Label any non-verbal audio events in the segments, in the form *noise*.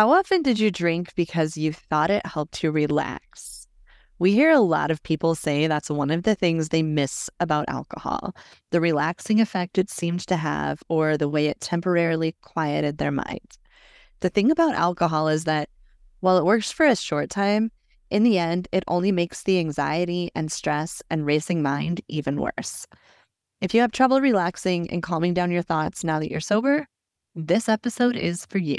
How often did you drink because you thought it helped you relax? We hear a lot of people say that's one of the things they miss about alcohol the relaxing effect it seemed to have, or the way it temporarily quieted their mind. The thing about alcohol is that while it works for a short time, in the end, it only makes the anxiety and stress and racing mind even worse. If you have trouble relaxing and calming down your thoughts now that you're sober, this episode is for you.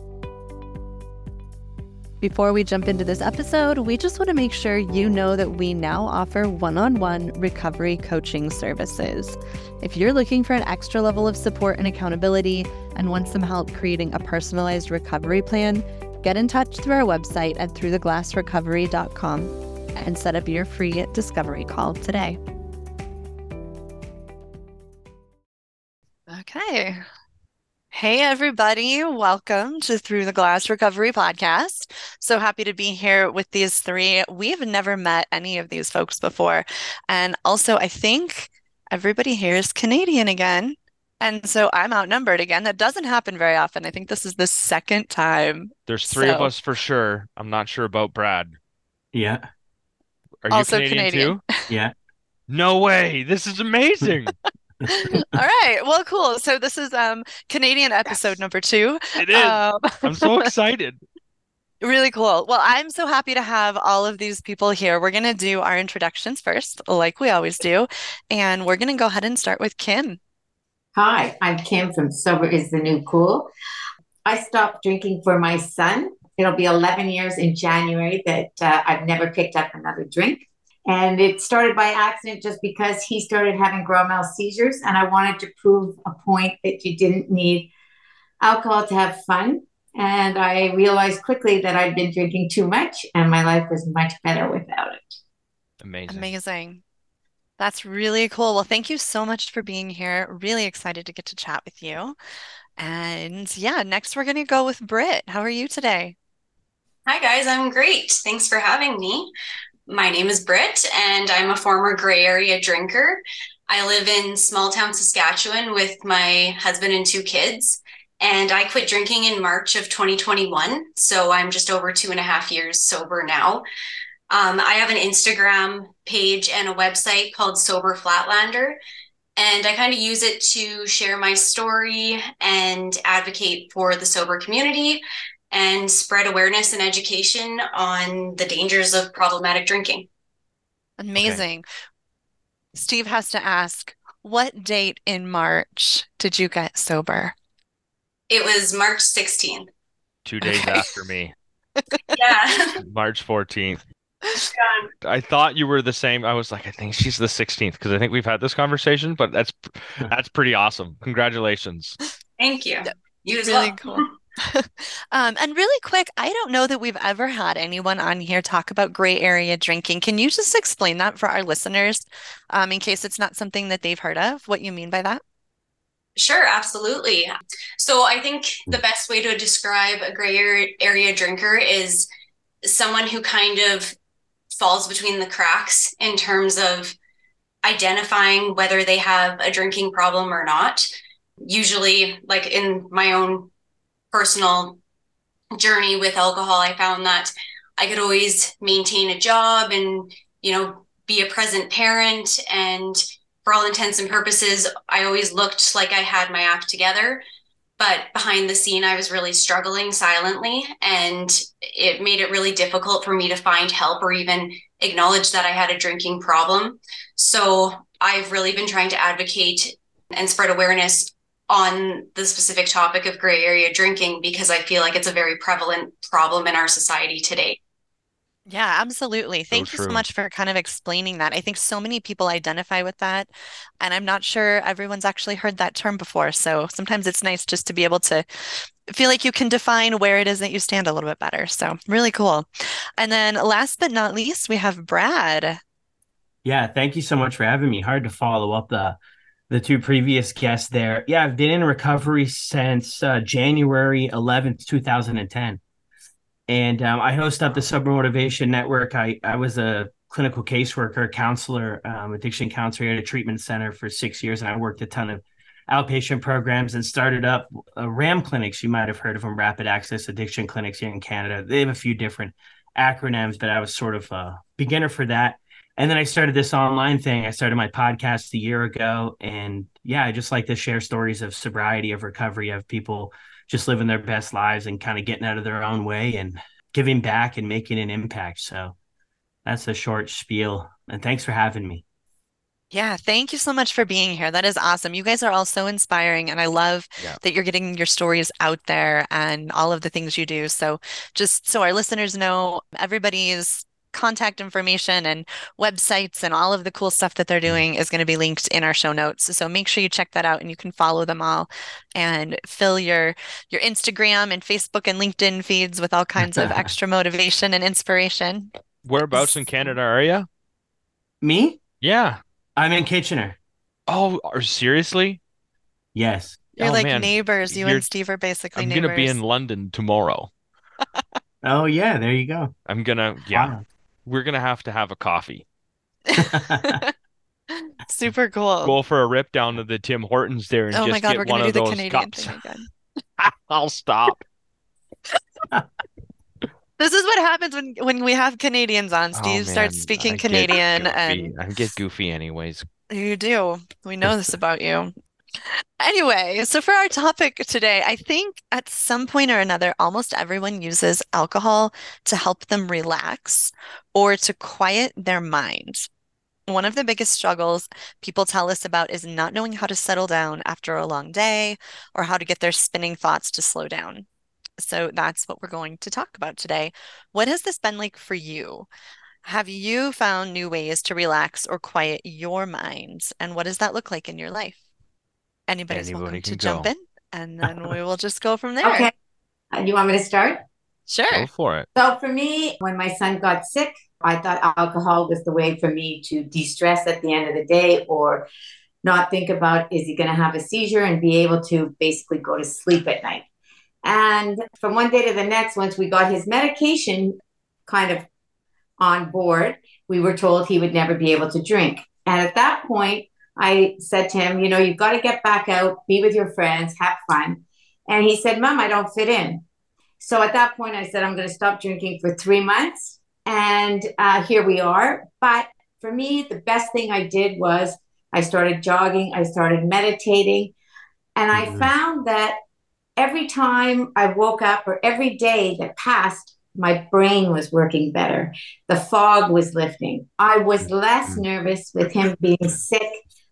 Before we jump into this episode, we just want to make sure you know that we now offer one on one recovery coaching services. If you're looking for an extra level of support and accountability and want some help creating a personalized recovery plan, get in touch through our website at throughtheglassrecovery.com and set up your free discovery call today. Okay, Hey, everybody. Welcome to Through the Glass Recovery Podcast. So happy to be here with these three. We've never met any of these folks before. And also, I think everybody here is Canadian again. And so I'm outnumbered again. That doesn't happen very often. I think this is the second time. There's three so. of us for sure. I'm not sure about Brad. Yeah. Are you also Canadian, Canadian. too? Yeah. No way. This is amazing. *laughs* *laughs* All right. Well, cool. So this is um Canadian episode yes. number two. It is. Um, I'm so *laughs* excited. Really cool. Well, I'm so happy to have all of these people here. We're going to do our introductions first, like we always do. And we're going to go ahead and start with Kim. Hi, I'm Kim from Sober is the New Cool. I stopped drinking for my son. It'll be 11 years in January that uh, I've never picked up another drink. And it started by accident just because he started having grand mal seizures. And I wanted to prove a point that you didn't need alcohol to have fun. And I realized quickly that I'd been drinking too much and my life was much better without it. Amazing. Amazing. That's really cool. Well, thank you so much for being here. Really excited to get to chat with you. And yeah, next we're going to go with Brit. How are you today? Hi, guys. I'm great. Thanks for having me. My name is Brit, and I'm a former gray area drinker. I live in small town Saskatchewan with my husband and two kids. And I quit drinking in March of 2021. So I'm just over two and a half years sober now. Um, I have an Instagram page and a website called Sober Flatlander. And I kind of use it to share my story and advocate for the sober community and spread awareness and education on the dangers of problematic drinking. Amazing. Okay. Steve has to ask, what date in March did you get sober? It was March 16th. Two days okay. after me. *laughs* yeah. March 14th. I thought you were the same. I was like, I think she's the 16th because I think we've had this conversation, but that's *laughs* that's pretty awesome. Congratulations. Thank you. You as really well. cool. *laughs* *laughs* um, and really quick, I don't know that we've ever had anyone on here talk about gray area drinking. Can you just explain that for our listeners, um, in case it's not something that they've heard of? What you mean by that? Sure, absolutely. So I think the best way to describe a gray area drinker is someone who kind of falls between the cracks in terms of identifying whether they have a drinking problem or not. Usually, like in my own personal journey with alcohol, I found that I could always maintain a job and, you know, be a present parent. And for all intents and purposes, I always looked like I had my act together. But behind the scene, I was really struggling silently. And it made it really difficult for me to find help or even acknowledge that I had a drinking problem. So I've really been trying to advocate and spread awareness on the specific topic of gray area drinking because I feel like it's a very prevalent problem in our society today. Yeah, absolutely. Thank So you so much for kind of explaining that. I think so many people identify with that, and I'm not sure everyone's actually heard that term before. So sometimes it's nice just to be able to feel like you can define where it is that you stand a little bit better. So really cool. And then last but not least, we have Brad. Yeah, thank you so much for having me. Hard to follow up the the two previous guests there. Yeah, I've been in recovery since uh, January 11th, 2010. And um, I host up the Sober Motivation Network. I, I was a clinical caseworker, counselor, um, addiction counselor at a treatment center for six years. And I worked a ton of outpatient programs and started up uh, RAAM clinics. You might have heard of them, Rapid Access Addiction Clinics here in Canada. They have a few different acronyms, but I was sort of a beginner for that and then I started this online thing. I started my podcast a year ago. And yeah, I just like to share stories of sobriety, of recovery, of people just living their best lives and kind of getting out of their own way and giving back and making an impact. So that's a short spiel. And thanks for having me. Yeah, thank you so much for being here. That is awesome. You guys are all so inspiring, and I love Yeah. that you're getting your stories out there and all of the things you do. So, just so our listeners know, everybody's contact information and websites and all of the cool stuff that they're doing is going to be linked in our show notes. So make sure you check that out and you can follow them all and fill your your Instagram and Facebook and LinkedIn feeds with all kinds of *laughs* extra motivation and inspiration. Whereabouts in Canada are you? Me? Yeah. I'm in Kitchener. Oh, are seriously? Yes. You're Oh, like man. neighbors. You You're- and Steve are basically neighbors. I'm gonna be in London tomorrow. *laughs* Oh, yeah. There you go. I'm gonna, yeah, we're gonna have to have a coffee. *laughs* Super cool. Go for a rip down to the Tim Hortons there and Oh my just God, get we're one do of the those Canadian cups. thing again. *laughs* I'll stop. *laughs* This is what happens when when we have Canadians on. Oh, Steve starts speaking I Canadian, and I get goofy anyways. you do. We know this about you. Anyway, so for our topic today, I think at some point or another, almost everyone uses alcohol to help them relax or to quiet their mind. One of the biggest struggles people tell us about is not knowing how to settle down after a long day or how to get their spinning thoughts to slow down. So that's what we're going to talk about today. What has this been like for you? Have you found new ways to relax or quiet your mind? And what does that look like in your life? Anybody's Anybody welcome to can jump in, and then we *laughs* will just go from there. Okay. Uh, You want me to start? Sure. Go for it. So for me, when my son got sick, I thought alcohol was the way for me to de-stress at the end of the day or not think about is he going to have a seizure and be able to basically go to sleep at night. And from one day to the next, once we got his medication kind of on board, we were told he would never be able to drink. And at that point, I said to him, you know, you've got to get back out, be with your friends, have fun. And he said, Mom, I don't fit in. So at that point, I said, I'm going to stop drinking for three months. And uh, here we are. But for me, the best thing I did was I started jogging, I started meditating. And I Mhm. found that every time I woke up or every day that passed, my brain was working better. The fog was lifting. I was less Mhm. nervous with him being sick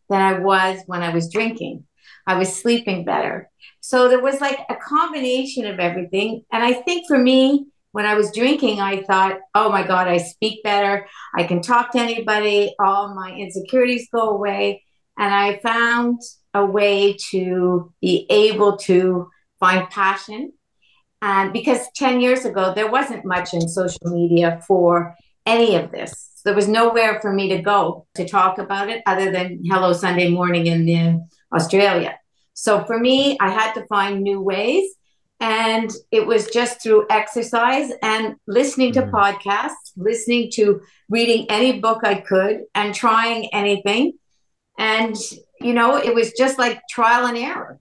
than I was when I was drinking. I was sleeping better. So there was like a combination of everything. And I think for me, when I was drinking, I thought, oh my God, I speak better. I can talk to anybody. All my insecurities go away. And I found a way to be able to find passion. And because 10 years ago, there wasn't much in social media for any of this. There was nowhere for me to go to talk about it other than Hello Sunday Morning in Australia. So for me, I had to find new ways. And it was just through exercise and listening to Mhm. podcasts, listening to reading any book I could, and trying anything. And, you know, it was just like trial and error.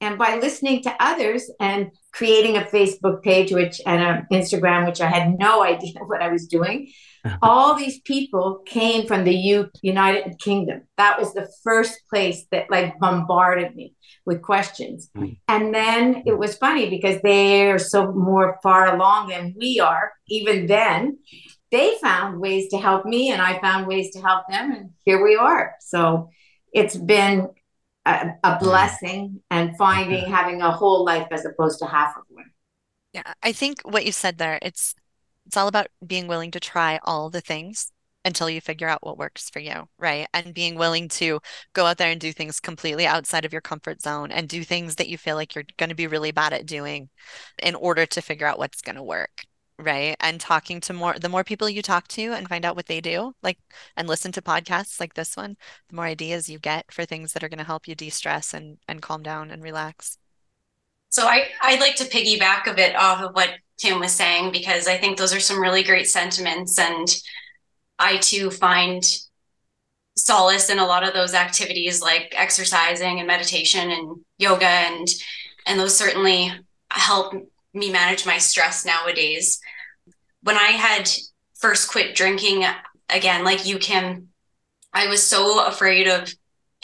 And by listening to others and creating a Facebook page, which and an Instagram, which I had no *laughs* idea what I was doing, *laughs* all these people came from the U- United Kingdom. That was the first place that like bombarded me with questions. Mm. And then it was funny because they're so more far along than we are, even then. They found ways to help me, and I found ways to help them, and here we are. So it's been a, a blessing and finding having a whole life as opposed to half of one. Yeah, I think what you said there, it's It's all about being willing to try all the things until you figure out what works for you, right? And being willing to go out there and do things completely outside of your comfort zone and do things that you feel like you're going to be really bad at doing in order to figure out what's going to work, right? And talking to more, the more people you talk to and find out what they do, like, and listen to podcasts like this one, the more ideas you get for things that are going to help you de stress and, and calm down and relax. So I, I'd like to piggyback a bit off of what Kim was saying because I think those are some really great sentiments. And I too find solace in a lot of those activities like exercising and meditation and yoga and and those certainly help me manage my stress nowadays. When I had first quit drinking again like you Kim I was so afraid of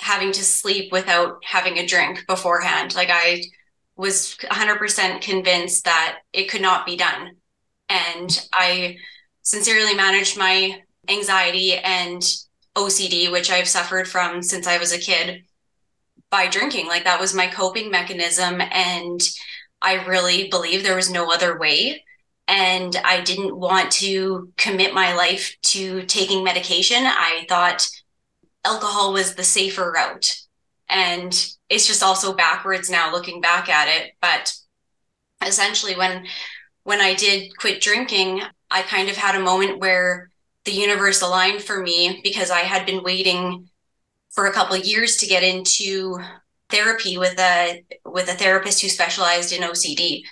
having to sleep without having a drink beforehand like I was 100% convinced that it could not be done. And I sincerely managed my anxiety and OCD, which I've suffered from since I was a kid, by drinking. Like that was my coping mechanism. And I really believe there was no other way. And I didn't want to commit my life to taking medication. I thought alcohol was the safer route. And it's just also backwards now looking back at it. But essentially when when I did quit drinking, I kind of had a moment where the universe aligned for me because I had been waiting for a couple years to get into therapy with a with a therapist who specialized in OCD.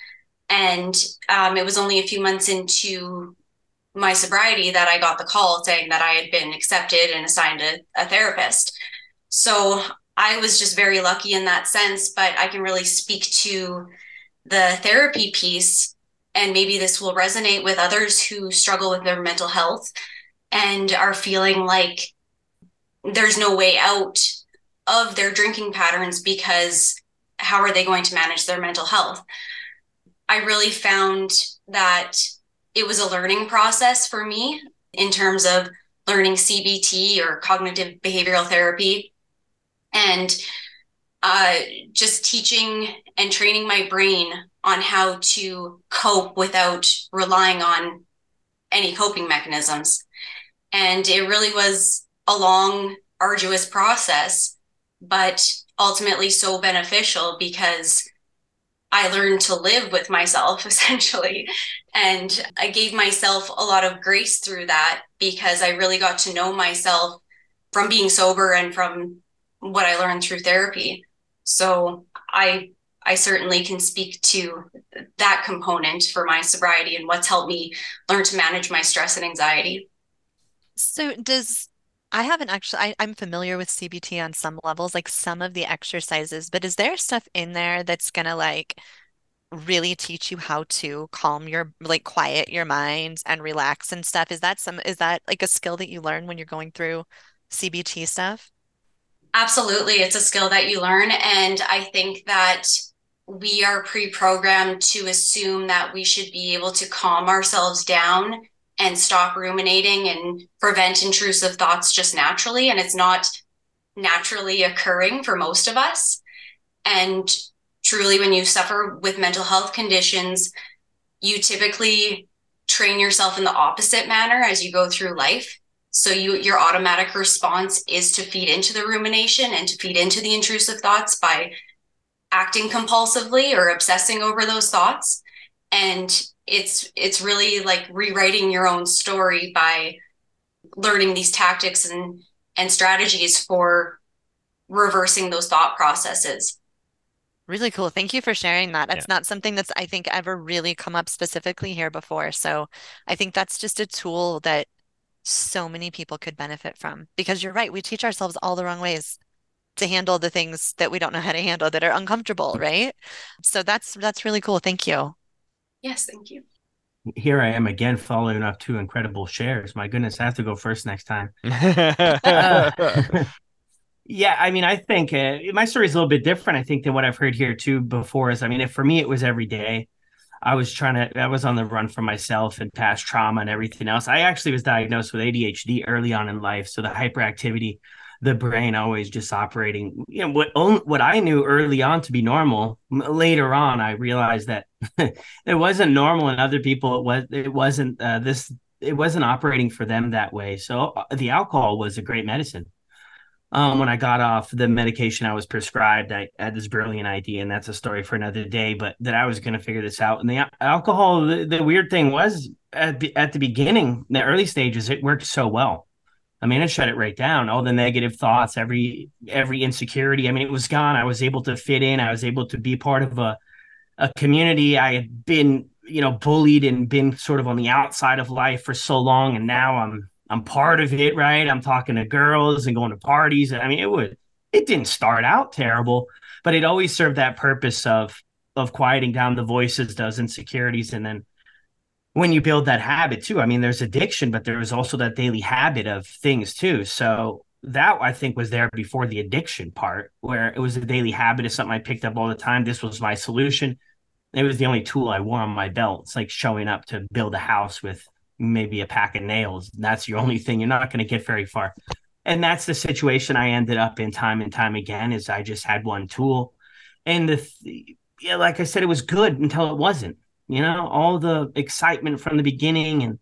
And um, it was only a few months into my sobriety that I got the call saying that I had been accepted and assigned a, a therapist. So I was just very lucky in that sense, but I can really speak to the therapy piece. And maybe this will resonate with others who struggle with their mental health and are feeling like there's no way out of their drinking patterns because how are they going to manage their mental health? I really found that it was a learning process for me in terms of learning CBT or cognitive behavioral therapy and uh, just teaching and training my brain on how to cope without relying on any coping mechanisms. And it really was a long, arduous process, but ultimately so beneficial because I learned to live with myself *laughs* essentially. And I gave myself a lot of grace through that because I really got to know myself from being sober and from what I learned through therapy. So I I certainly can speak to that component for my sobriety and what's helped me learn to manage my stress and anxiety. So does I haven't actually I, I'm familiar with CBT on some levels, like some of the exercises, but is there stuff in there that's gonna like really teach you how to calm your like quiet your mind and relax and stuff? Is that some is that like a skill that you learn when you're going through CBT stuff? Absolutely. It's a skill that you learn. And I think that we are pre programmed to assume that we should be able to calm ourselves down and stop ruminating and prevent intrusive thoughts just naturally. And it's not naturally occurring for most of us. And truly, when you suffer with mental health conditions, you typically train yourself in the opposite manner as you go through life. So you your automatic response is to feed into the rumination and to feed into the intrusive thoughts by acting compulsively or obsessing over those thoughts. And it's it's really like rewriting your own story by learning these tactics and and strategies for reversing those thought processes. Really cool. Thank you for sharing that. That's yeah. not something that's I think ever really come up specifically here before. So I think that's just a tool that so many people could benefit from because you're right. We teach ourselves all the wrong ways to handle the things that we don't know how to handle that are uncomfortable, right? So that's that's really cool. Thank you. Yes, thank you. Here I am again following up two incredible shares. My goodness, I have to go first next time. *laughs* *laughs* yeah, I mean, I think uh, my story is a little bit different. I think than what I've heard here too before. Is I mean, if, for me, it was every day. I was trying to, I was on the run for myself and past trauma and everything else. I actually was diagnosed with ADHD early on in life. So the hyperactivity the brain always just operating. You know what? What I knew early on to be normal. Later on, I realized that *laughs* it wasn't normal, in other people it was it wasn't uh, this it wasn't operating for them that way. So uh, the alcohol was a great medicine. Um, when I got off the medication I was prescribed, I had this brilliant idea, and that's a story for another day. But that I was going to figure this out. And the alcohol, the, the weird thing was at at the beginning, the early stages, it worked so well. I mean, it shut it right down. All the negative thoughts, every every insecurity. I mean, it was gone. I was able to fit in. I was able to be part of a a community. I had been, you know, bullied and been sort of on the outside of life for so long, and now I'm I'm part of it. Right? I'm talking to girls and going to parties. I mean, it would it didn't start out terrible, but it always served that purpose of of quieting down the voices, those insecurities, and then when you build that habit too. I mean, there's addiction, but there was also that daily habit of things too. So that I think was there before the addiction part, where it was a daily habit of something I picked up all the time. This was my solution. It was the only tool I wore on my belt. It's like showing up to build a house with maybe a pack of nails. That's your only thing. You're not going to get very far. And that's the situation I ended up in time and time again. Is I just had one tool, and the yeah, like I said, it was good until it wasn't you know, all the excitement from the beginning and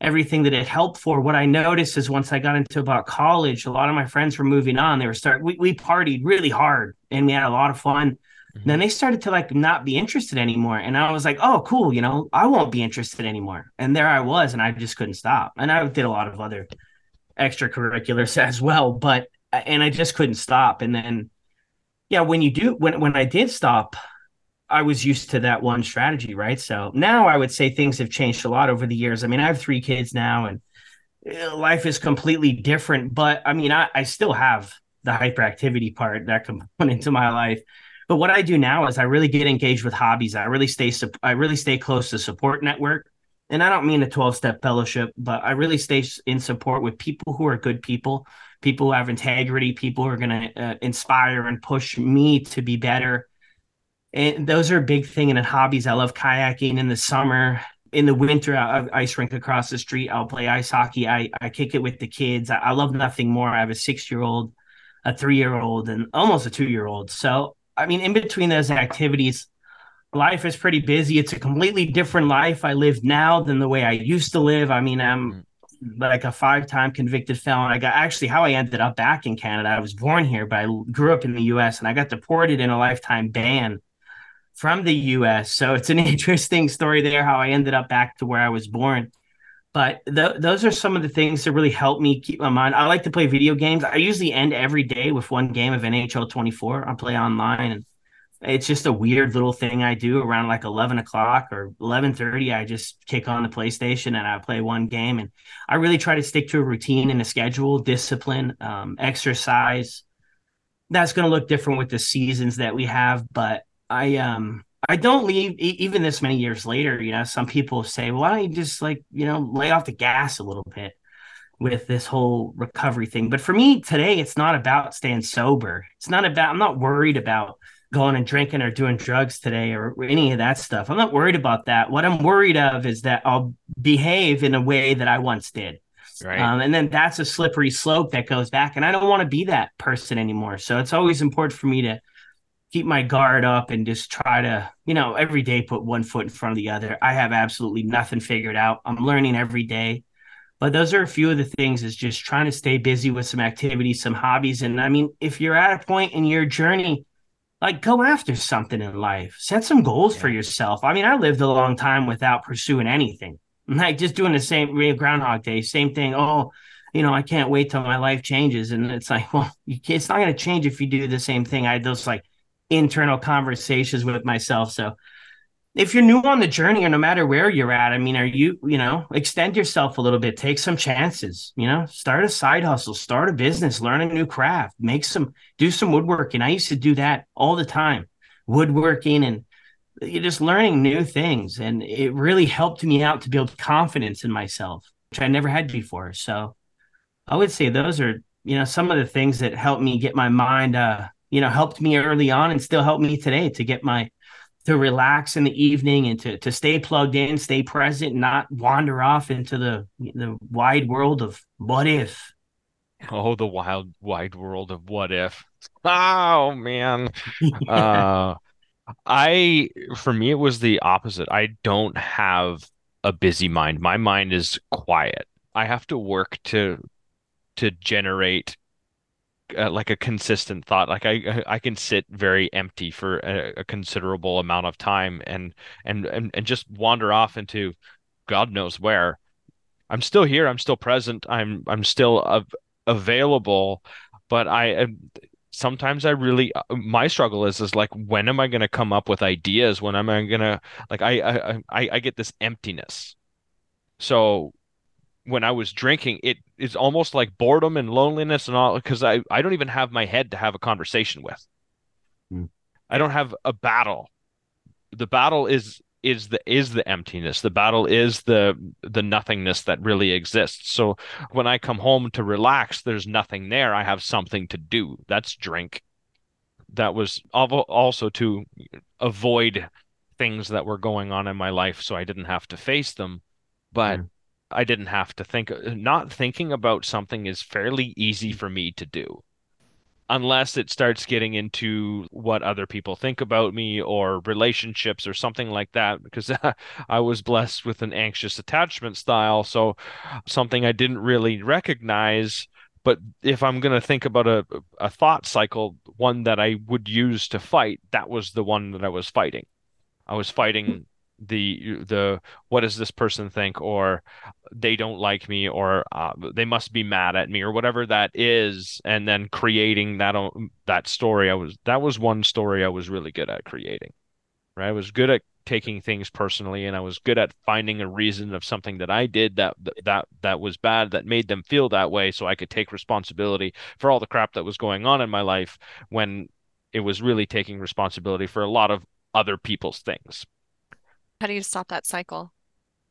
everything that it helped for. What I noticed is once I got into about college, a lot of my friends were moving on. They were start we, we partied really hard and we had a lot of fun. Mm-hmm. Then they started to like not be interested anymore. And I was like, oh, cool, you know, I won't be interested anymore. And there I was, and I just couldn't stop. And I did a lot of other extracurriculars *laughs* as well, but and I just couldn't stop. And then yeah, when you do when when I did stop, I was used to that one strategy, right? So now I would say things have changed a lot over the years. I mean, I have three kids now and uh, life is completely different, but I mean, I, I still have the hyperactivity part that component *laughs* to my life. But what I do now is I really get engaged with hobbies. I really stay I really stay close to support network. And I don't mean a 12 step fellowship, but I really stay in support with people who are good people, people who have integrity, people who are going to uh, inspire and push me to be better and those are a big thing. And in hobbies, I love kayaking in the summer. In the winter, I, ice rink across the street. I'll play ice hockey. I, I kick it with the kids. I, I love nothing more. I have a six year old, a three year old, and almost a two year old. So, I mean, in between those activities, life is pretty busy. It's a completely different life I live now than the way I used to live. I mean, I'm mm-hmm. like a five-time convicted felon. I got actually how I ended up back in Canada. I was born here, but I grew up in the U.S. and I got deported in a lifetime ban from the US. So it's an *laughs* interesting story there how I ended up back to where I was born. But th- those are some of the things that really help me keep my mind. I like to play video games. I usually end every day with one game of NHL 24. I play online and it's just a weird little thing I do around like 11 o'clock or 11:30. I just kick on the PlayStation and I play one game. And I really try to stick to a routine and a schedule, discipline, um, exercise. That's going to look different with the seasons that we have, but I um I don't leave even this many years later. You know, some people say, well, "Why don't you just like you know lay off the gas a little bit with this whole recovery thing?" But for me today, it's not about staying sober. It's not about. I'm not worried about going and drinking or doing drugs today or any of that stuff. I'm not worried about that. What I'm worried of is that I'll behave in a way that I once did. Right. Um, and then that's a slippery slope that goes back. And I don't want to be that person anymore. So it's always important for me to keep my guard up and just try to, you know, every day put one foot in front of the other. I have absolutely nothing figured out. I'm learning every day. But those are a few of the things is just trying to stay busy with some activities, some hobbies. And I mean, if you're at a point in your journey, like go after something in life, set some goals yeah. for yourself. I mean, I lived a long time without pursuing anything, like just doing the same real Groundhog Day, same thing. Oh, you know, I can't wait till my life changes. And it's like, *laughs* well, it's not going to change if you do the same thing. I had those like internal conversations with myself. So if you're new on the journey or no matter where you're at, I mean, are you, you know, extend yourself a little bit, take some chances, you know, start a side hustle, start a business, learn a new craft, make some, do some woodworking. I used to do that all the time, woodworking and you're just learning new things. And it really helped me out to build confidence in myself, which I never had before. So I would say those are, you know, some of the things that helped me get my mind, uh, you know helped me early on and still help me today to get my to relax in the evening and to to stay plugged in, stay present, not wander off into the the wide world of what if. Oh, the wild, wide world of what if. Oh man. *laughs* Uh, I, for me, it was the opposite. I don't have a busy mind. My mind is quiet. I have to work to to generate uh, like a consistent thought. Like I I can sit very empty for a, a considerable amount of time and and and and just wander off into God knows where. I'm still here. I'm still present. I'm I'm still av available, but I am sometimes I really uh, my struggle is is like when am I going to come up with ideas? When am I going to like I I I I get this emptiness. So when I was drinking, it is almost like boredom and loneliness and all because I I don't even have my head to have a conversation with. Mm. I don't have a battle. The battle is is the is the emptiness. The battle is the the nothingness that really exists. So when I come home to relax, there's nothing there. I have something to do. That's drink. That was also to avoid things that were going on in my life so I didn't have to face them. But mm. I didn't have to think uh, not thinking about something is fairly easy mm. for me to do. Unless it starts getting into what other people think about me or relationships or something like that because *laughs* I was blessed with an anxious attachment style so something I didn't really recognize. But if I'm going to think about a a thought cycle one that I would use to fight that was the one that I was fighting. I was fighting hmm. The the what does this person think? Or they don't like me or uh, they must be mad at me or whatever that is. And then creating that that story i was that was one story i was really good at creating right? I was good at taking things personally and i was good at finding a reason of something that i did that that that was bad that made them feel that way so i could take responsibility for all the crap that was going on in my life when it was really taking responsibility for a lot of other people's things how do you stop that cycle?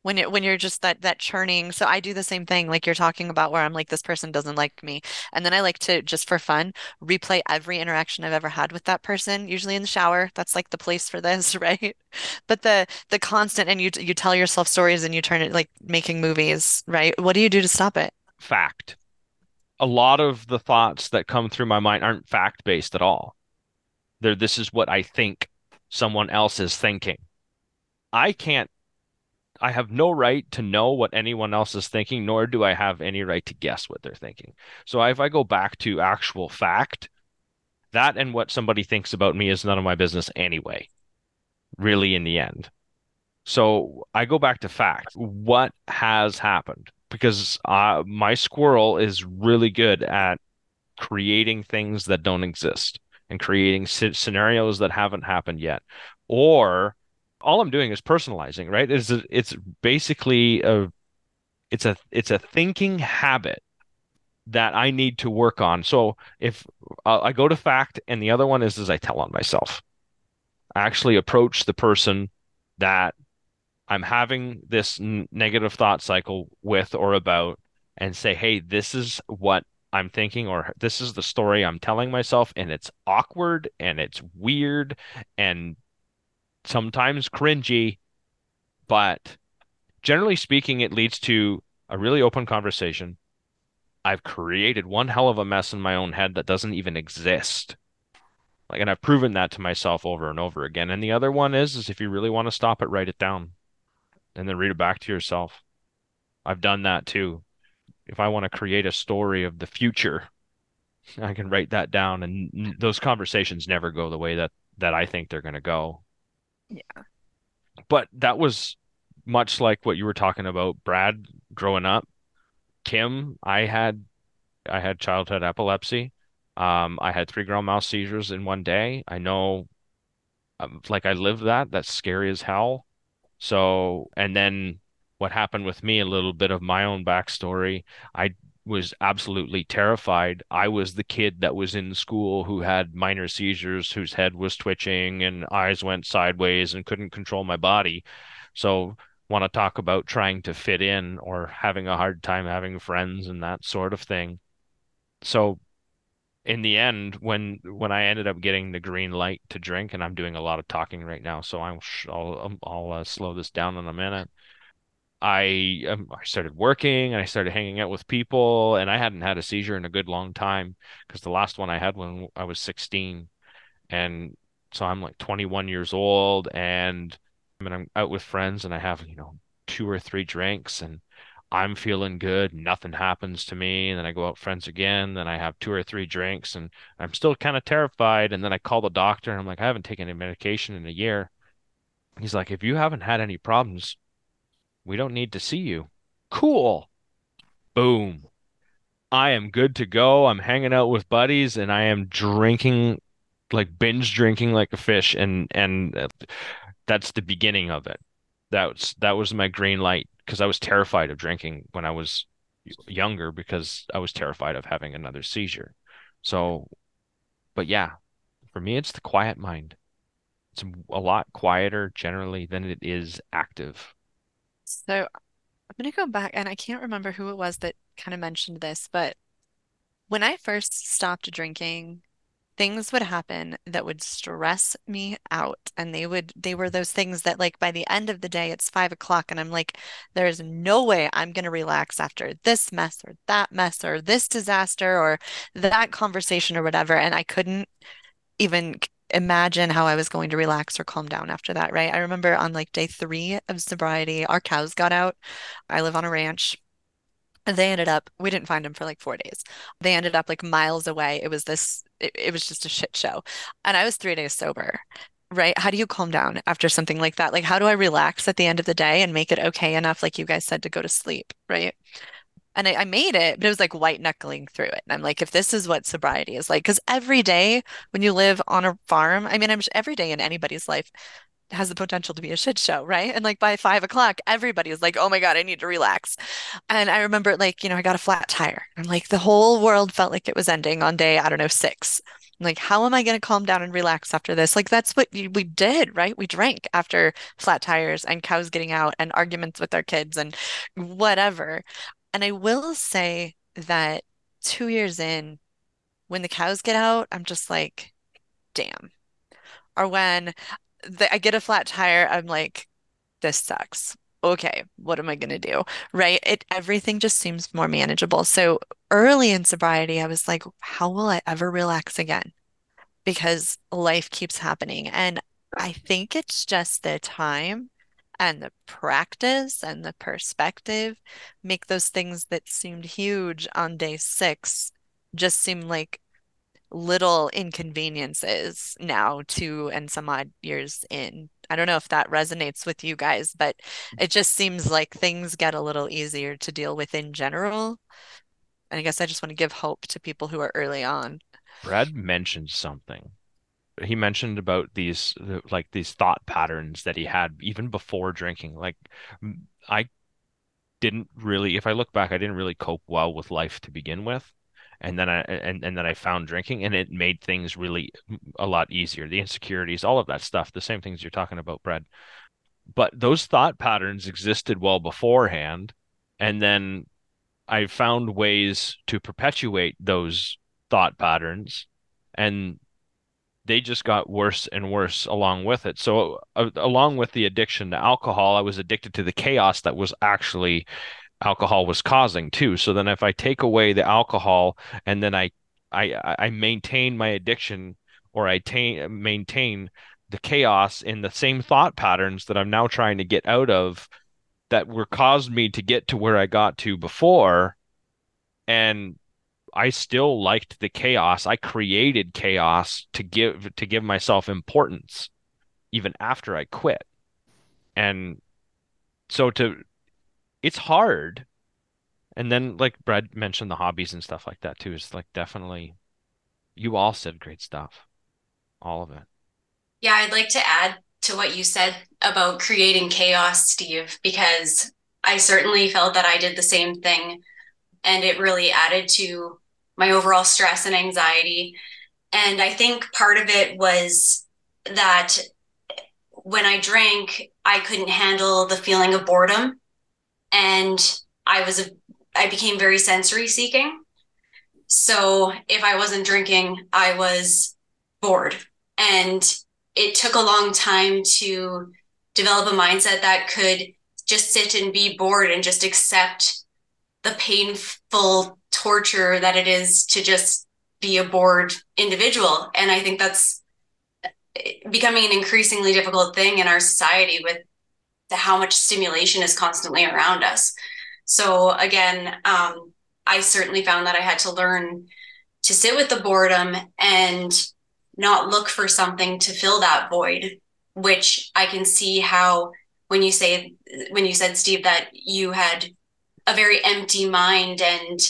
When it when you're just that that churning. So I do the same thing like you're talking about where I'm like this person doesn't like me. And then I like to just for fun replay every interaction I've ever had with that person, usually in the shower. That's like the place for this, *laughs* right? But the the constant and you you tell yourself stories and you turn it like making movies, right? What do you do to stop it? Fact. A lot of the thoughts that come through my mind aren't fact based at all. They're this is what I think someone else is thinking I can't I have no right to know what anyone else is thinking, nor do I have any right to guess what they're thinking. So if I go back to actual fact, that and what somebody thinks about me is none of my business anyway, really, in the end. So I go back to fact. What has happened? Because uh, my squirrel is really good at creating things that don't exist and creating scenarios that haven't happened yet, or all I'm doing is personalizing, right? It's it's basically a it's a it's a thinking habit that I need to work on. So if I go to fact, and the other one is is I tell on myself. I actually approach the person that I'm having this n- negative thought cycle with or about, and say, "Hey, this is what I'm thinking, or this is the story I'm telling myself, and it's awkward and it's weird, and sometimes cringy, but generally speaking, it leads to a really open conversation. I've created one hell of a mess in my own head that doesn't even exist. Like, and I've proven that to myself over and over again. And the other one is, is if you really want to stop it, write it down and then read it back to yourself. I've done that too. If I want to create a story of the future, I can write that down and those conversations never go the way that that I think they're going to go. Yeah. But that was much like what you were talking about, Brad, growing up. Kim, I had I had childhood epilepsy. Um, I had three grand mal seizures in one day. I know, um, like I lived that. That's scary as hell. So, and then what happened with me, a little bit of my own backstory. I was absolutely terrified. I was the kid that was in school who had minor seizures, whose head was twitching and eyes went sideways and couldn't control my body. So, want to talk about trying to fit in or having a hard time having friends and that sort of thing. So, in the end, when when I ended up getting the green light to drink, and I'm doing a lot of talking right now, so I'm, I'll I'll uh, slow this down in a minute I um, I started working and I started hanging out with people and I hadn't had a seizure in a good long time because the last one I had when I was 16 and so I'm like 21 years old and I mean I'm out with friends and I have you know two or three drinks and I'm feeling good nothing happens to me and then I go out friends again then I have two or three drinks and I'm still kind of terrified and then I call the doctor and I'm like I haven't taken any medication in a year. He's like if you haven't had any problems we don't need to see you. Cool. Boom. I am good to go. I'm hanging out with buddies and I am drinking like binge drinking like a fish and and uh, that's the beginning of it. That's that was my green light because I was terrified of drinking when I was younger because I was terrified of having another seizure. So but yeah, for me it's the quiet mind. It's a lot quieter generally than it is active. So I'm going to go back, and I can't remember who it was that kind of mentioned this, but when I first stopped drinking, things would happen that would stress me out. And they would, they were those things that, like, by the end of the day, it's five o'clock, and I'm like, there's no way I'm going to relax after this mess or that mess or this disaster or that conversation or whatever. And I couldn't even imagine how I was going to relax or calm down after that, right? I remember on like day three of sobriety, our cows got out. I live on a ranch. They ended up, we didn't find them for like four days. They ended up like miles away. It was this, it, it was just a shit show. And I was three days sober, right? How do you calm down after something like that? Like, how do I relax at the end of the day and make it okay enough, like you guys said, to go to sleep, right? And I, I, made it, but it was like white knuckling through it. And I'm like, if this is what sobriety is like, because every day when you live on a farm, I mean, I'm every day in anybody's life has the potential to be a shit show, right? And like by five o'clock, everybody is like, oh my God, I need to relax. And I remember like, you know, I got a flat tire and like the whole world felt like it was ending on day, I don't know, six. I'm like, how am I going to calm down and relax after this? Like, that's what we did, right? We drank after flat tires and cows getting out and arguments with our kids and whatever. And I will say that two years in, when the cows get out, I'm just like, damn. Or when the, I get a flat tire, I'm like, this sucks. Okay, what am I going to do? Right? It everything just seems more manageable. So early in sobriety, I was like, how will I ever relax again? Because life keeps happening. And I think it's just the time and the practice and the perspective make those things that seemed huge on day six just seem like little inconveniences now two and some odd years in. I don't know if that resonates with you guys but it just seems like things get a little easier to deal with in general. And i guess i just want to give hope to people who are early on. Brad mentioned something he mentioned about these like these thought patterns that he had even before drinking like i didn't really if i look back i didn't really cope well with life to begin with and then i and, and then i found drinking and it made things really a lot easier the insecurities all of that stuff the same things you're talking about brad. But those thought patterns existed well beforehand and then i found ways to perpetuate those thought patterns and they just got worse and worse along with it. So, uh, along with the addiction to alcohol, I was addicted to the chaos that was actually alcohol was causing too. So then, if I take away the alcohol and then I I I maintain my addiction or I tain, maintain the chaos in the same thought patterns that I'm now trying to get out of that were caused me to get to where I got to before and I still liked the chaos. I created chaos to give to give myself importance even after I quit. And so to it's hard. And then like Brad mentioned the hobbies and stuff like that too. It's like definitely you all said great stuff. All of it. Yeah, I'd like to add to what you said about creating chaos, Steve, because I certainly felt that I did the same thing and it really added to my overall stress and anxiety. And I think part of it was that when I drank, I couldn't handle the feeling of boredom. And I was, a, I became very sensory seeking. So if I wasn't drinking, I was bored. And it took a long time to develop a mindset that could just sit and be bored and just accept the painful torture that it is to just be a bored individual. And I think that's becoming an increasingly difficult thing in our society with the, how much stimulation is constantly around us. So again, um, I certainly found that I had to learn to sit with the boredom and not look for something to fill that void, which I can see how when you say when you said Steve that you had a very empty mind and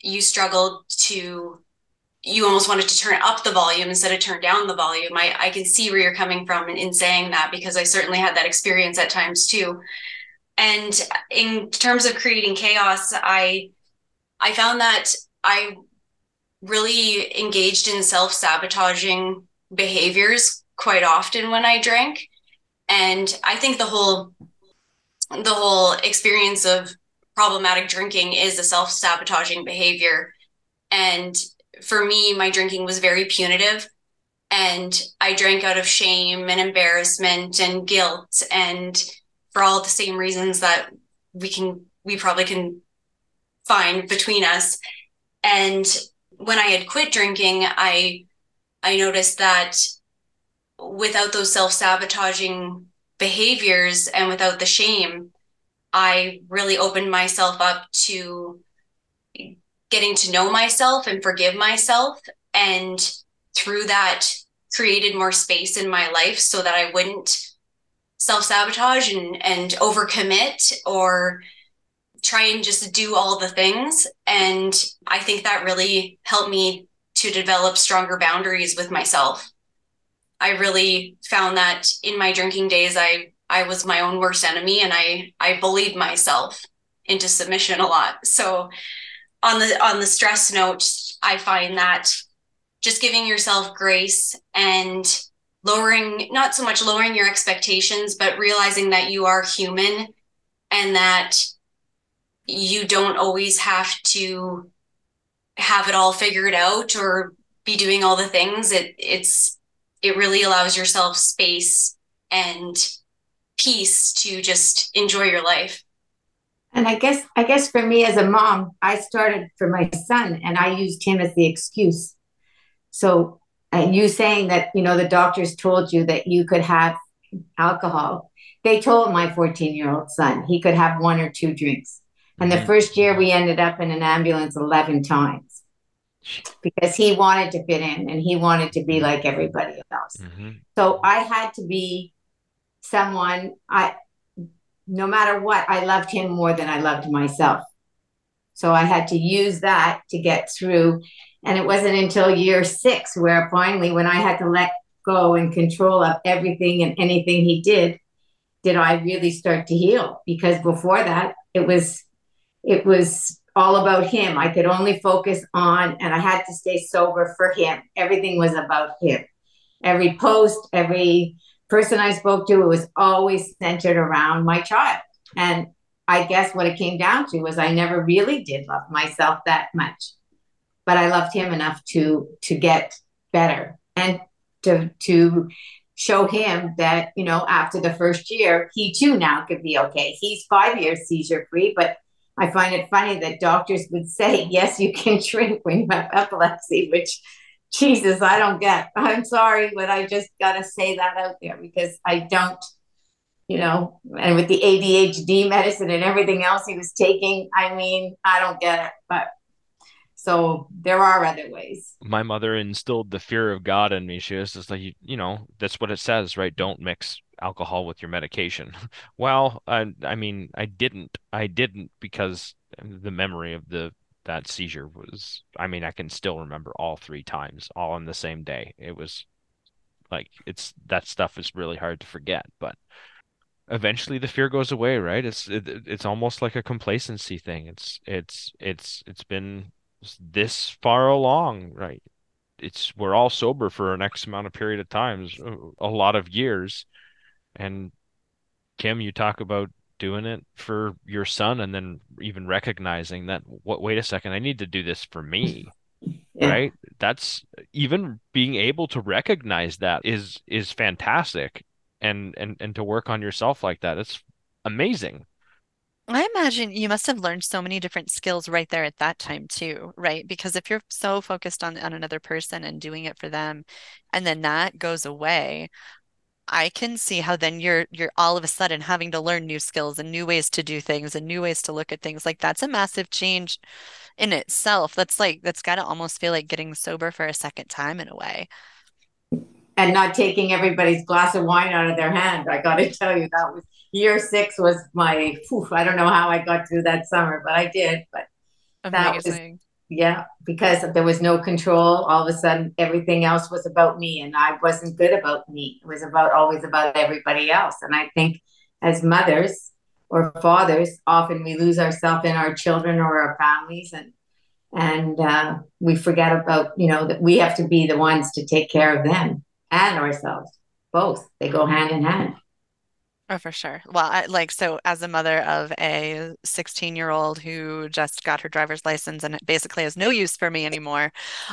you struggled to you almost wanted to turn up the volume instead of turn down the volume. I, I can see where you're coming from in, in saying that because I certainly had that experience at times too. And in terms of creating chaos, I I found that I really engaged in self-sabotaging behaviors quite often when I drank. And I think the whole the whole experience of problematic drinking is a self-sabotaging behavior. And for me, my drinking was very punitive. And I drank out of shame and embarrassment and guilt and for all the same reasons that we can we probably can find between us. And when I had quit drinking, I I noticed that without those self-sabotaging behaviors and without the shame, I really opened myself up to getting to know myself and forgive myself. And through that, created more space in my life so that I wouldn't self sabotage and, and overcommit or try and just do all the things. And I think that really helped me to develop stronger boundaries with myself. I really found that in my drinking days, I I was my own worst enemy, and I I bullied myself into submission a lot. So on the on the stress note, I find that just giving yourself grace and lowering not so much lowering your expectations, but realizing that you are human and that you don't always have to have it all figured out or be doing all the things it it's it really allows yourself space and peace to just enjoy your life and i guess i guess for me as a mom i started for my son and i used him as the excuse so and you saying that you know the doctors told you that you could have alcohol they told my 14 year old son he could have one or two drinks and the mm-hmm. first year we ended up in an ambulance 11 times because he wanted to fit in and he wanted to be like everybody else. Mm-hmm. So I had to be someone I no matter what, I loved him more than I loved myself. So I had to use that to get through. And it wasn't until year six where finally, when I had to let go and control of everything and anything he did, did I really start to heal. Because before that, it was it was all about him. I could only focus on, and I had to stay sober for him. Everything was about him. Every post, every person I spoke to, it was always centered around my child. And I guess what it came down to was I never really did love myself that much, but I loved him enough to to get better and to to show him that you know after the first year he too now could be okay. He's five years seizure free, but I find it funny that doctors would say, yes, you can *laughs* drink when you have epilepsy, which Jesus, I don't get. I'm sorry, but I just got to say that out there because I don't, you know, and with the ADHD medicine and everything else he was taking, I mean, I don't get it. But so there are other ways. My mother instilled the fear of God in me. She was just like, you, you know, that's what it says, right? Don't mix alcohol with your medication. *laughs* well, I, I mean, I didn't. I didn't because the memory of the that seizure was. I mean, I can still remember all three times, all on the same day. It was like it's that stuff is really hard to forget, but eventually the fear goes away, right? It's it, it's almost like a complacency thing. It's it's it's it's been this far along, right? It's we're all sober for an X amount of period of times, uh, a lot of years and Kim, you talk about doing it for your son and then even recognizing that what wait a second, I need to do this for me. *laughs* Yeah. Right? That's even being able to recognize that is is fantastic and and and to work on yourself like that. It's amazing. I imagine you must have learned so many different skills right there at that time too, right? Because if you're so focused on on another person and doing it for them, and then that goes away, I can see how then you're you're all of a sudden having to learn new skills and new ways to do things and new ways to look at things. Like that's a massive change in itself. That's like that's got to almost feel like getting sober for a second time in a way. And not taking everybody's glass of wine out of their hand. I got to *laughs* tell you, that was year six was my. I don't know how I got through that summer, but I did. But that was yeah, because there was no control. All of a sudden, everything else was about me, and I wasn't good about me. It was about always about everybody else. And I think as mothers or fathers, often we lose ourselves in our children or our families, and and uh, we forget about you know that we have to be the ones to take care of them and ourselves. Both they go hand in hand. Oh, for sure. Well, I, like, so as a mother of a 16 year old who just got her driver's license and it basically has no use for me anymore,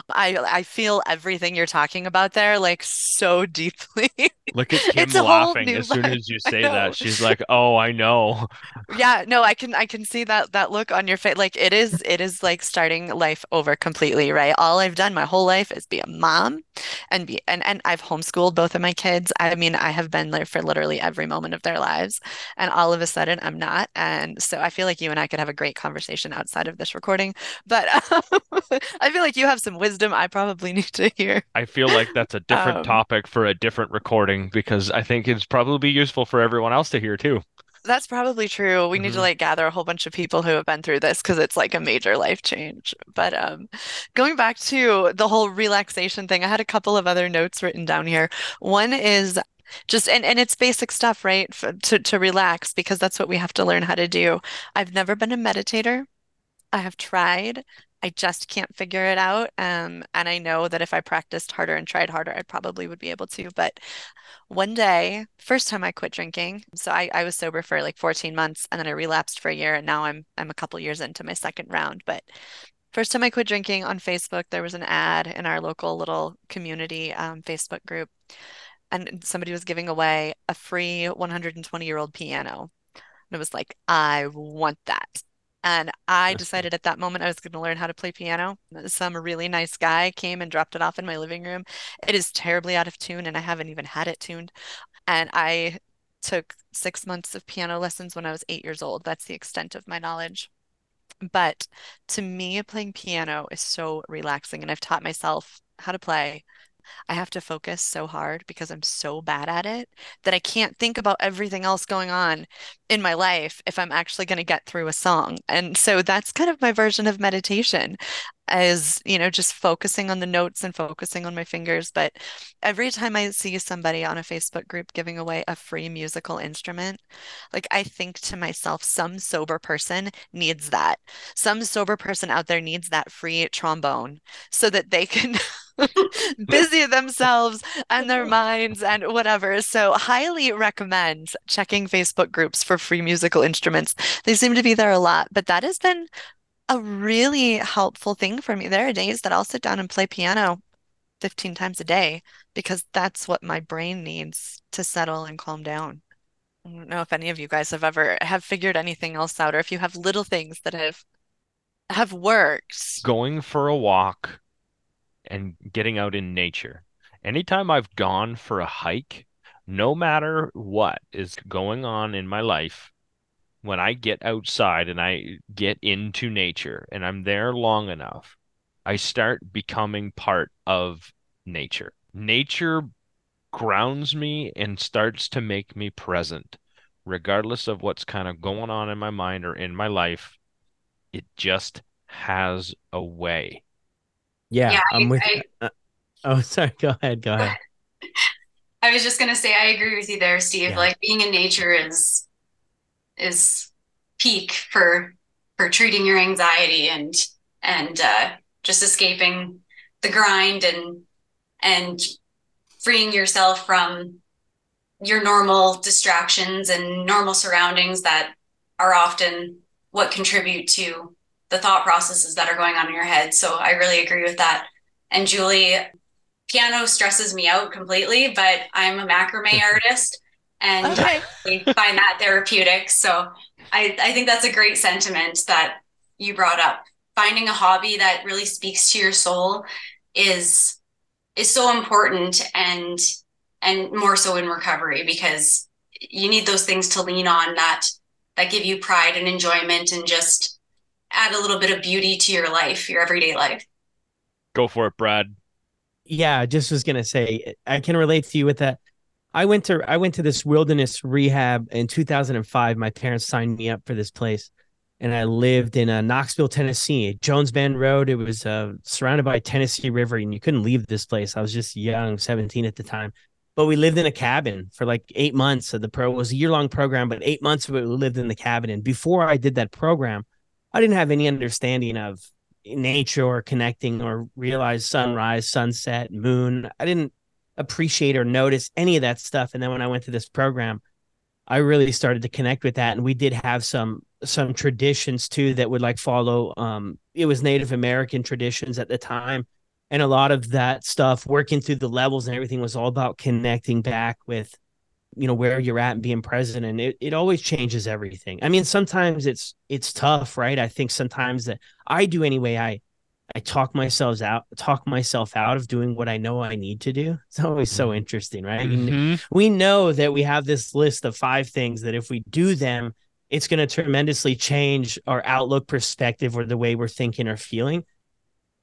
I I feel everything you're talking about there, like so *laughs* deeply. Look at Kim laughing as soon as you *laughs* say that. She's like, "Oh, I know." *laughs* Yeah, no, I can I can see that that look on your face. Like it is it is like starting life over completely, right? All I've done my whole life is be a mom and be and and I've homeschooled both of my kids. I mean, I have been there for literally every moment of their lives. And all of a sudden, I'm not. And so I feel like you and I could have a great conversation outside of this recording. But um, *laughs* I feel like you have some wisdom I probably need to hear. I feel like that's a different um, topic for a different recording because I think it's probably useful for everyone else to hear too. That's probably true. We mm-hmm. need to mm-hmm. like gather a whole bunch of people who have been through this because it's like a major life change. But um going back to the whole relaxation thing, I had a couple of other notes written down here. One is just and, and it's basic stuff right to, to relax because that's what we have to learn how to do. I've never been a meditator. I have tried. I just can't figure it out um, and i know that if i practiced harder and tried harder i probably would be able to but one day first time i quit drinking so I, I was sober for like 14 months and then i relapsed for a year and now i'm i'm a couple years into my second round but first time i quit drinking on facebook there was an ad in our local little community um, facebook group and somebody was giving away a free 120 year old piano. And it was like, I want that. And I decided at that moment I was going to learn how to play piano. Some really nice guy came and dropped it off in my living room. It is terribly out of tune, and I haven't even had it tuned. And I took six months of piano lessons when I was eight years old. That's the extent of my knowledge. But to me, playing piano is so relaxing, and I've taught myself how to play I have to focus so hard because I'm so bad at it that I can't think about everything else going on in my life if I'm actually going to get through a song. And so that's kind of my version of meditation as you know just focusing on the notes and focusing on my fingers but every time i see somebody on a facebook group giving away a free musical instrument like i think to myself some sober person needs that some sober person out there needs that free trombone so that they can *laughs* *laughs* busy themselves and their minds and whatever. So, highly recommend checking Facebook groups for free musical instruments. They seem to be there a lot, but that has been a really helpful thing for me. There are days that I'll sit down and play piano 15 times a day because that's what my brain needs to settle and calm down. I don't know if any of you guys have ever have figured anything else out or if you have little things that have have worked. Going for a walk and getting out in nature. Anytime I've gone for a hike, no matter what is going on in my life, when I get outside and I get into nature and I'm there long enough, I start becoming part of nature. Nature grounds me and starts to make me present, regardless of what's kind of going on in my mind or in my life. It just has a way. Yeah, yeah I'm I, with. I, uh, oh, *laughs* sorry. Go ahead. Go ahead. *laughs* I was just gonna say I agree with you there, Steve. Yeah. Like being in nature is is peak for for treating your anxiety and and uh, just escaping the grind and and freeing yourself from your normal distractions and normal surroundings that are often what contribute to the thought processes that are going on in your head. So I really agree with that. And Julie, piano stresses me out completely, but I'm a macrame *laughs* artist. and okay. I find that therapeutic. So I, I think that's a great sentiment that you brought up. Finding a hobby that really speaks to your soul is is so important and and more so in recovery because you need those things to lean on that that give you pride and enjoyment and just add a little bit of beauty to your life, your everyday life. Go for it, Brad. Yeah, I just was gonna say I can relate to you with that. I went to I went to this wilderness rehab in 2005. My parents signed me up for this place, and I lived in uh, Knoxville, Tennessee, Jones Bend Road. It was uh, surrounded by Tennessee River, and you couldn't leave this place. I was just young, 17 at the time. But we lived in a cabin for like eight months. So the pro was a year long program, but eight months of it we lived in the cabin. And before I did that program, I didn't have any understanding of nature or connecting or realize sunrise, sunset, moon. I didn't appreciate or notice any of that stuff. And then when I went to this program, I really started to connect with that. And we did have some some traditions too that would like follow um it was Native American traditions at the time. And a lot of that stuff, working through the levels and everything was all about connecting back with you know where you're at and being present and it, it always changes everything. I mean sometimes it's it's tough right? I think sometimes that i do anyway. I i talk myself out talk myself out of doing what i know i need to do. *laughs* It's always so mm-hmm. interesting right? Mm-hmm. we know that we have this list of five things that if we do them it's going to tremendously change our outlook perspective or the way we're thinking or feeling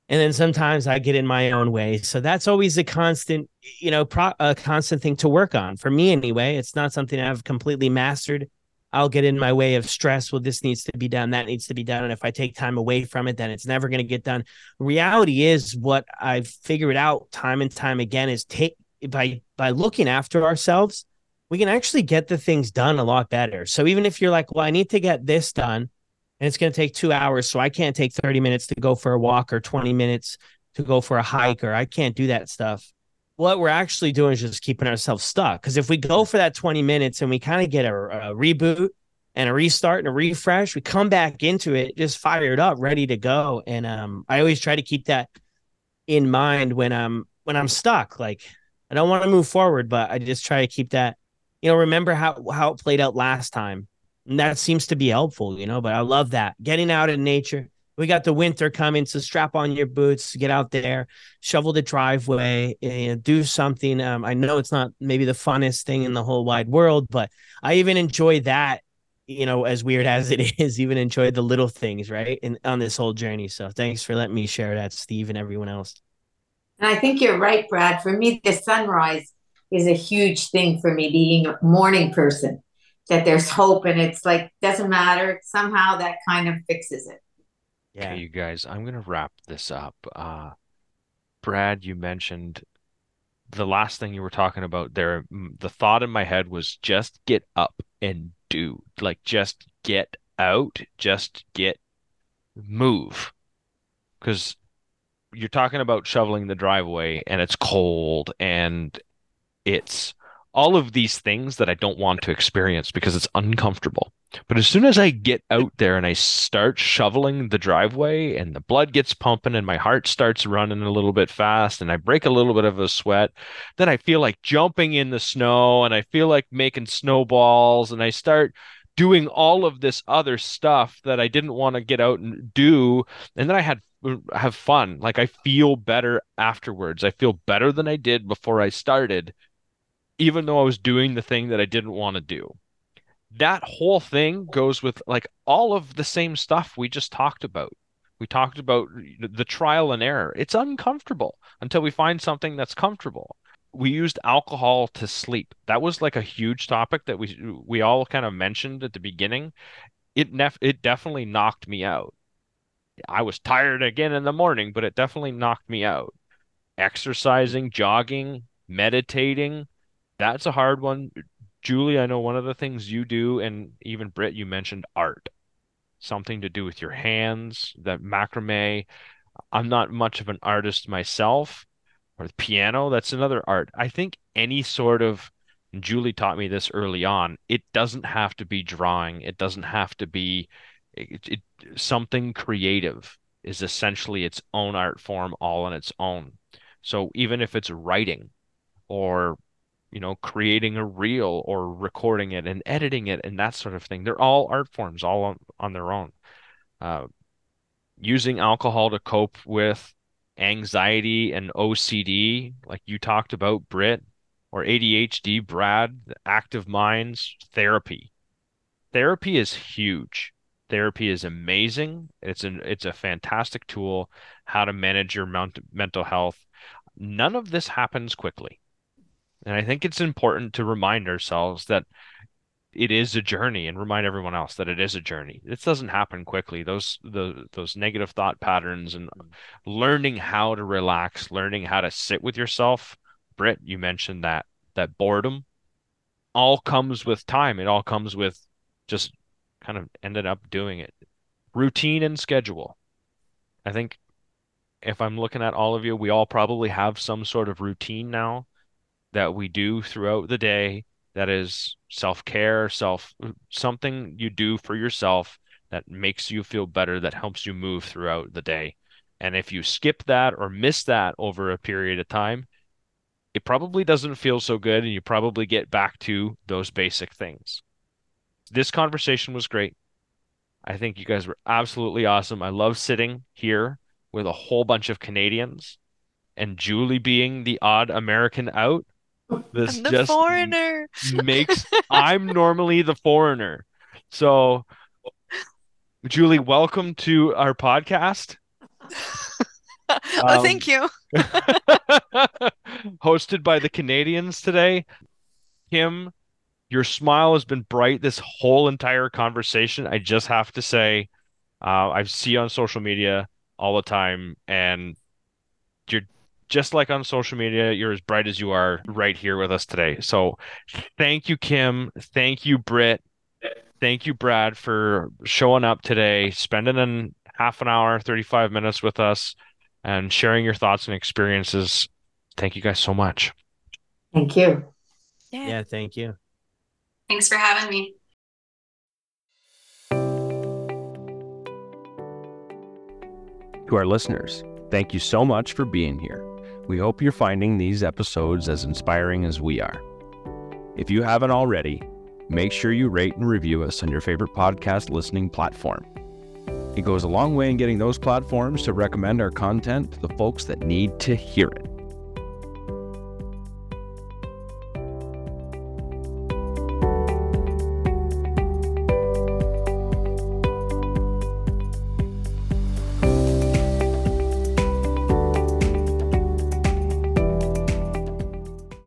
and then sometimes I get in my own way. So that's always a constant, you know, pro- a constant thing to work on for me anyway. It's not something I've completely mastered. I'll get in my way of stress. Well, this needs to be done, that needs to be done, and if I take time away from it, then it's never going to get done. Reality is what I've figured out time and time again is take by by looking after ourselves, we can actually get the things done a lot better. So even if you're like, well, I need to get this done, and it's going to take two hours. So I can't take 30 minutes to go for a walk or 20 minutes to go for a hike, or I can't do that stuff. What we're actually doing is just keeping ourselves stuck. Because if we go for that 20 minutes and we kind of get a, a reboot and a restart and a refresh, we come back into it just fired up, ready to go. And um, I always try to keep that in mind when I'm when I'm stuck. Like I don't want to move forward, but I just try to keep that. You know, remember how how it played out last time and that seems to be helpful, you know. But I love that getting out in nature. We got the winter coming, so strap on your boots, get out there, shovel the driveway, and do something. Um, I know it's not maybe the funnest thing in the whole wide world, but I even enjoy that. You know, as weird *laughs* as it is, even enjoy the little things, right? And on this whole journey. So thanks for letting me share that, Steve, and everyone else. And I think you're right, Brad. For me, the sunrise is a huge thing for me, being a morning person that there's hope and it's like doesn't matter. Somehow that kind of fixes it. Yeah. Okay, you guys i'm gonna wrap this up. Uh brad you mentioned the last thing you were talking about there. The thought in my head was just get up and do like just get out just get move. Because you're talking about shoveling the driveway and it's cold and it's all of these things that I don't want to experience because it's uncomfortable. But as soon as I get out there and I start shoveling the driveway and the blood gets pumping and my heart starts running a little bit fast and I break a little bit of a sweat, then I feel like jumping in the snow and I feel like making snowballs and I start doing all of this other stuff that I didn't want to get out and do. And then I had have fun. Like I feel better afterwards. I feel better than I did before I started even though I was doing the thing that I didn't want to do. That whole thing goes with like all of the same stuff we just talked about. We talked about the trial and error. It's uncomfortable until we find something that's comfortable. We used alcohol to sleep. That was like a huge topic that we we all kind of mentioned at the beginning. It nef- it definitely knocked me out. I was tired again in the morning, but it definitely knocked me out. Exercising, jogging, meditating, that's a hard one. Julie, I know one of the things you do, and even Brit, you mentioned art, something to do with your hands, that macrame. I'm not much of an artist myself, or the piano, that's another art. I think any sort of, Julie taught me this early on, it doesn't have to be drawing, it doesn't have to be it, it, something creative is essentially its own art form all on its own. So even if it's writing or you know, creating a reel or recording it and editing it and that sort of thing. They're all art forms, all on, on their own. Uh, using alcohol to cope with anxiety and OCD, like you talked about, Brit, or ADHD, Brad, active minds, therapy. Therapy is huge. Therapy is amazing. It's an it's a fantastic tool how to manage your mental health. None of this happens quickly. And I think it's important to remind ourselves that it is a journey and remind everyone else that it is a journey. This doesn't happen quickly. Those the those negative thought patterns and mm-hmm. learning how to relax, learning how to sit with yourself. Brit, you mentioned that that boredom all comes with time. It all comes with just kind of ended up doing it. Routine and schedule. I think if I'm looking at all of you, we all probably have some sort of routine now that we do throughout the day that is self-care, self something you do for yourself that makes you feel better, that helps you move throughout the day. And if you skip that or miss that over a period of time, it probably doesn't feel so good and you probably get back to those basic things. This conversation was great. I think you guys were absolutely awesome. I love sitting here with a whole bunch of Canadians and Julie being the odd American out this the just foreigner makes *laughs* I'm normally the foreigner. So Julie, welcome to our podcast. *laughs* oh, um, thank you. *laughs* hosted by the Canadians today. Kim, your smile has been bright this whole entire conversation. I just have to say, uh, I see you on social media all the time, and just like on social media, you're as bright as you are right here with us today. So thank you, Kim. Thank you, Brit. Thank you, Brad, for showing up today, spending an half an hour, 35 minutes with us, and sharing your thoughts and experiences. Thank you guys so much. Thank you. Yeah, yeah thank you. Thanks for having me. To our listeners, thank you so much for being here. We hope you're finding these episodes as inspiring as we are. If you haven't already, make sure you rate and review us on your favorite podcast listening platform. It goes a long way in getting those platforms to recommend our content to the folks that need to hear it.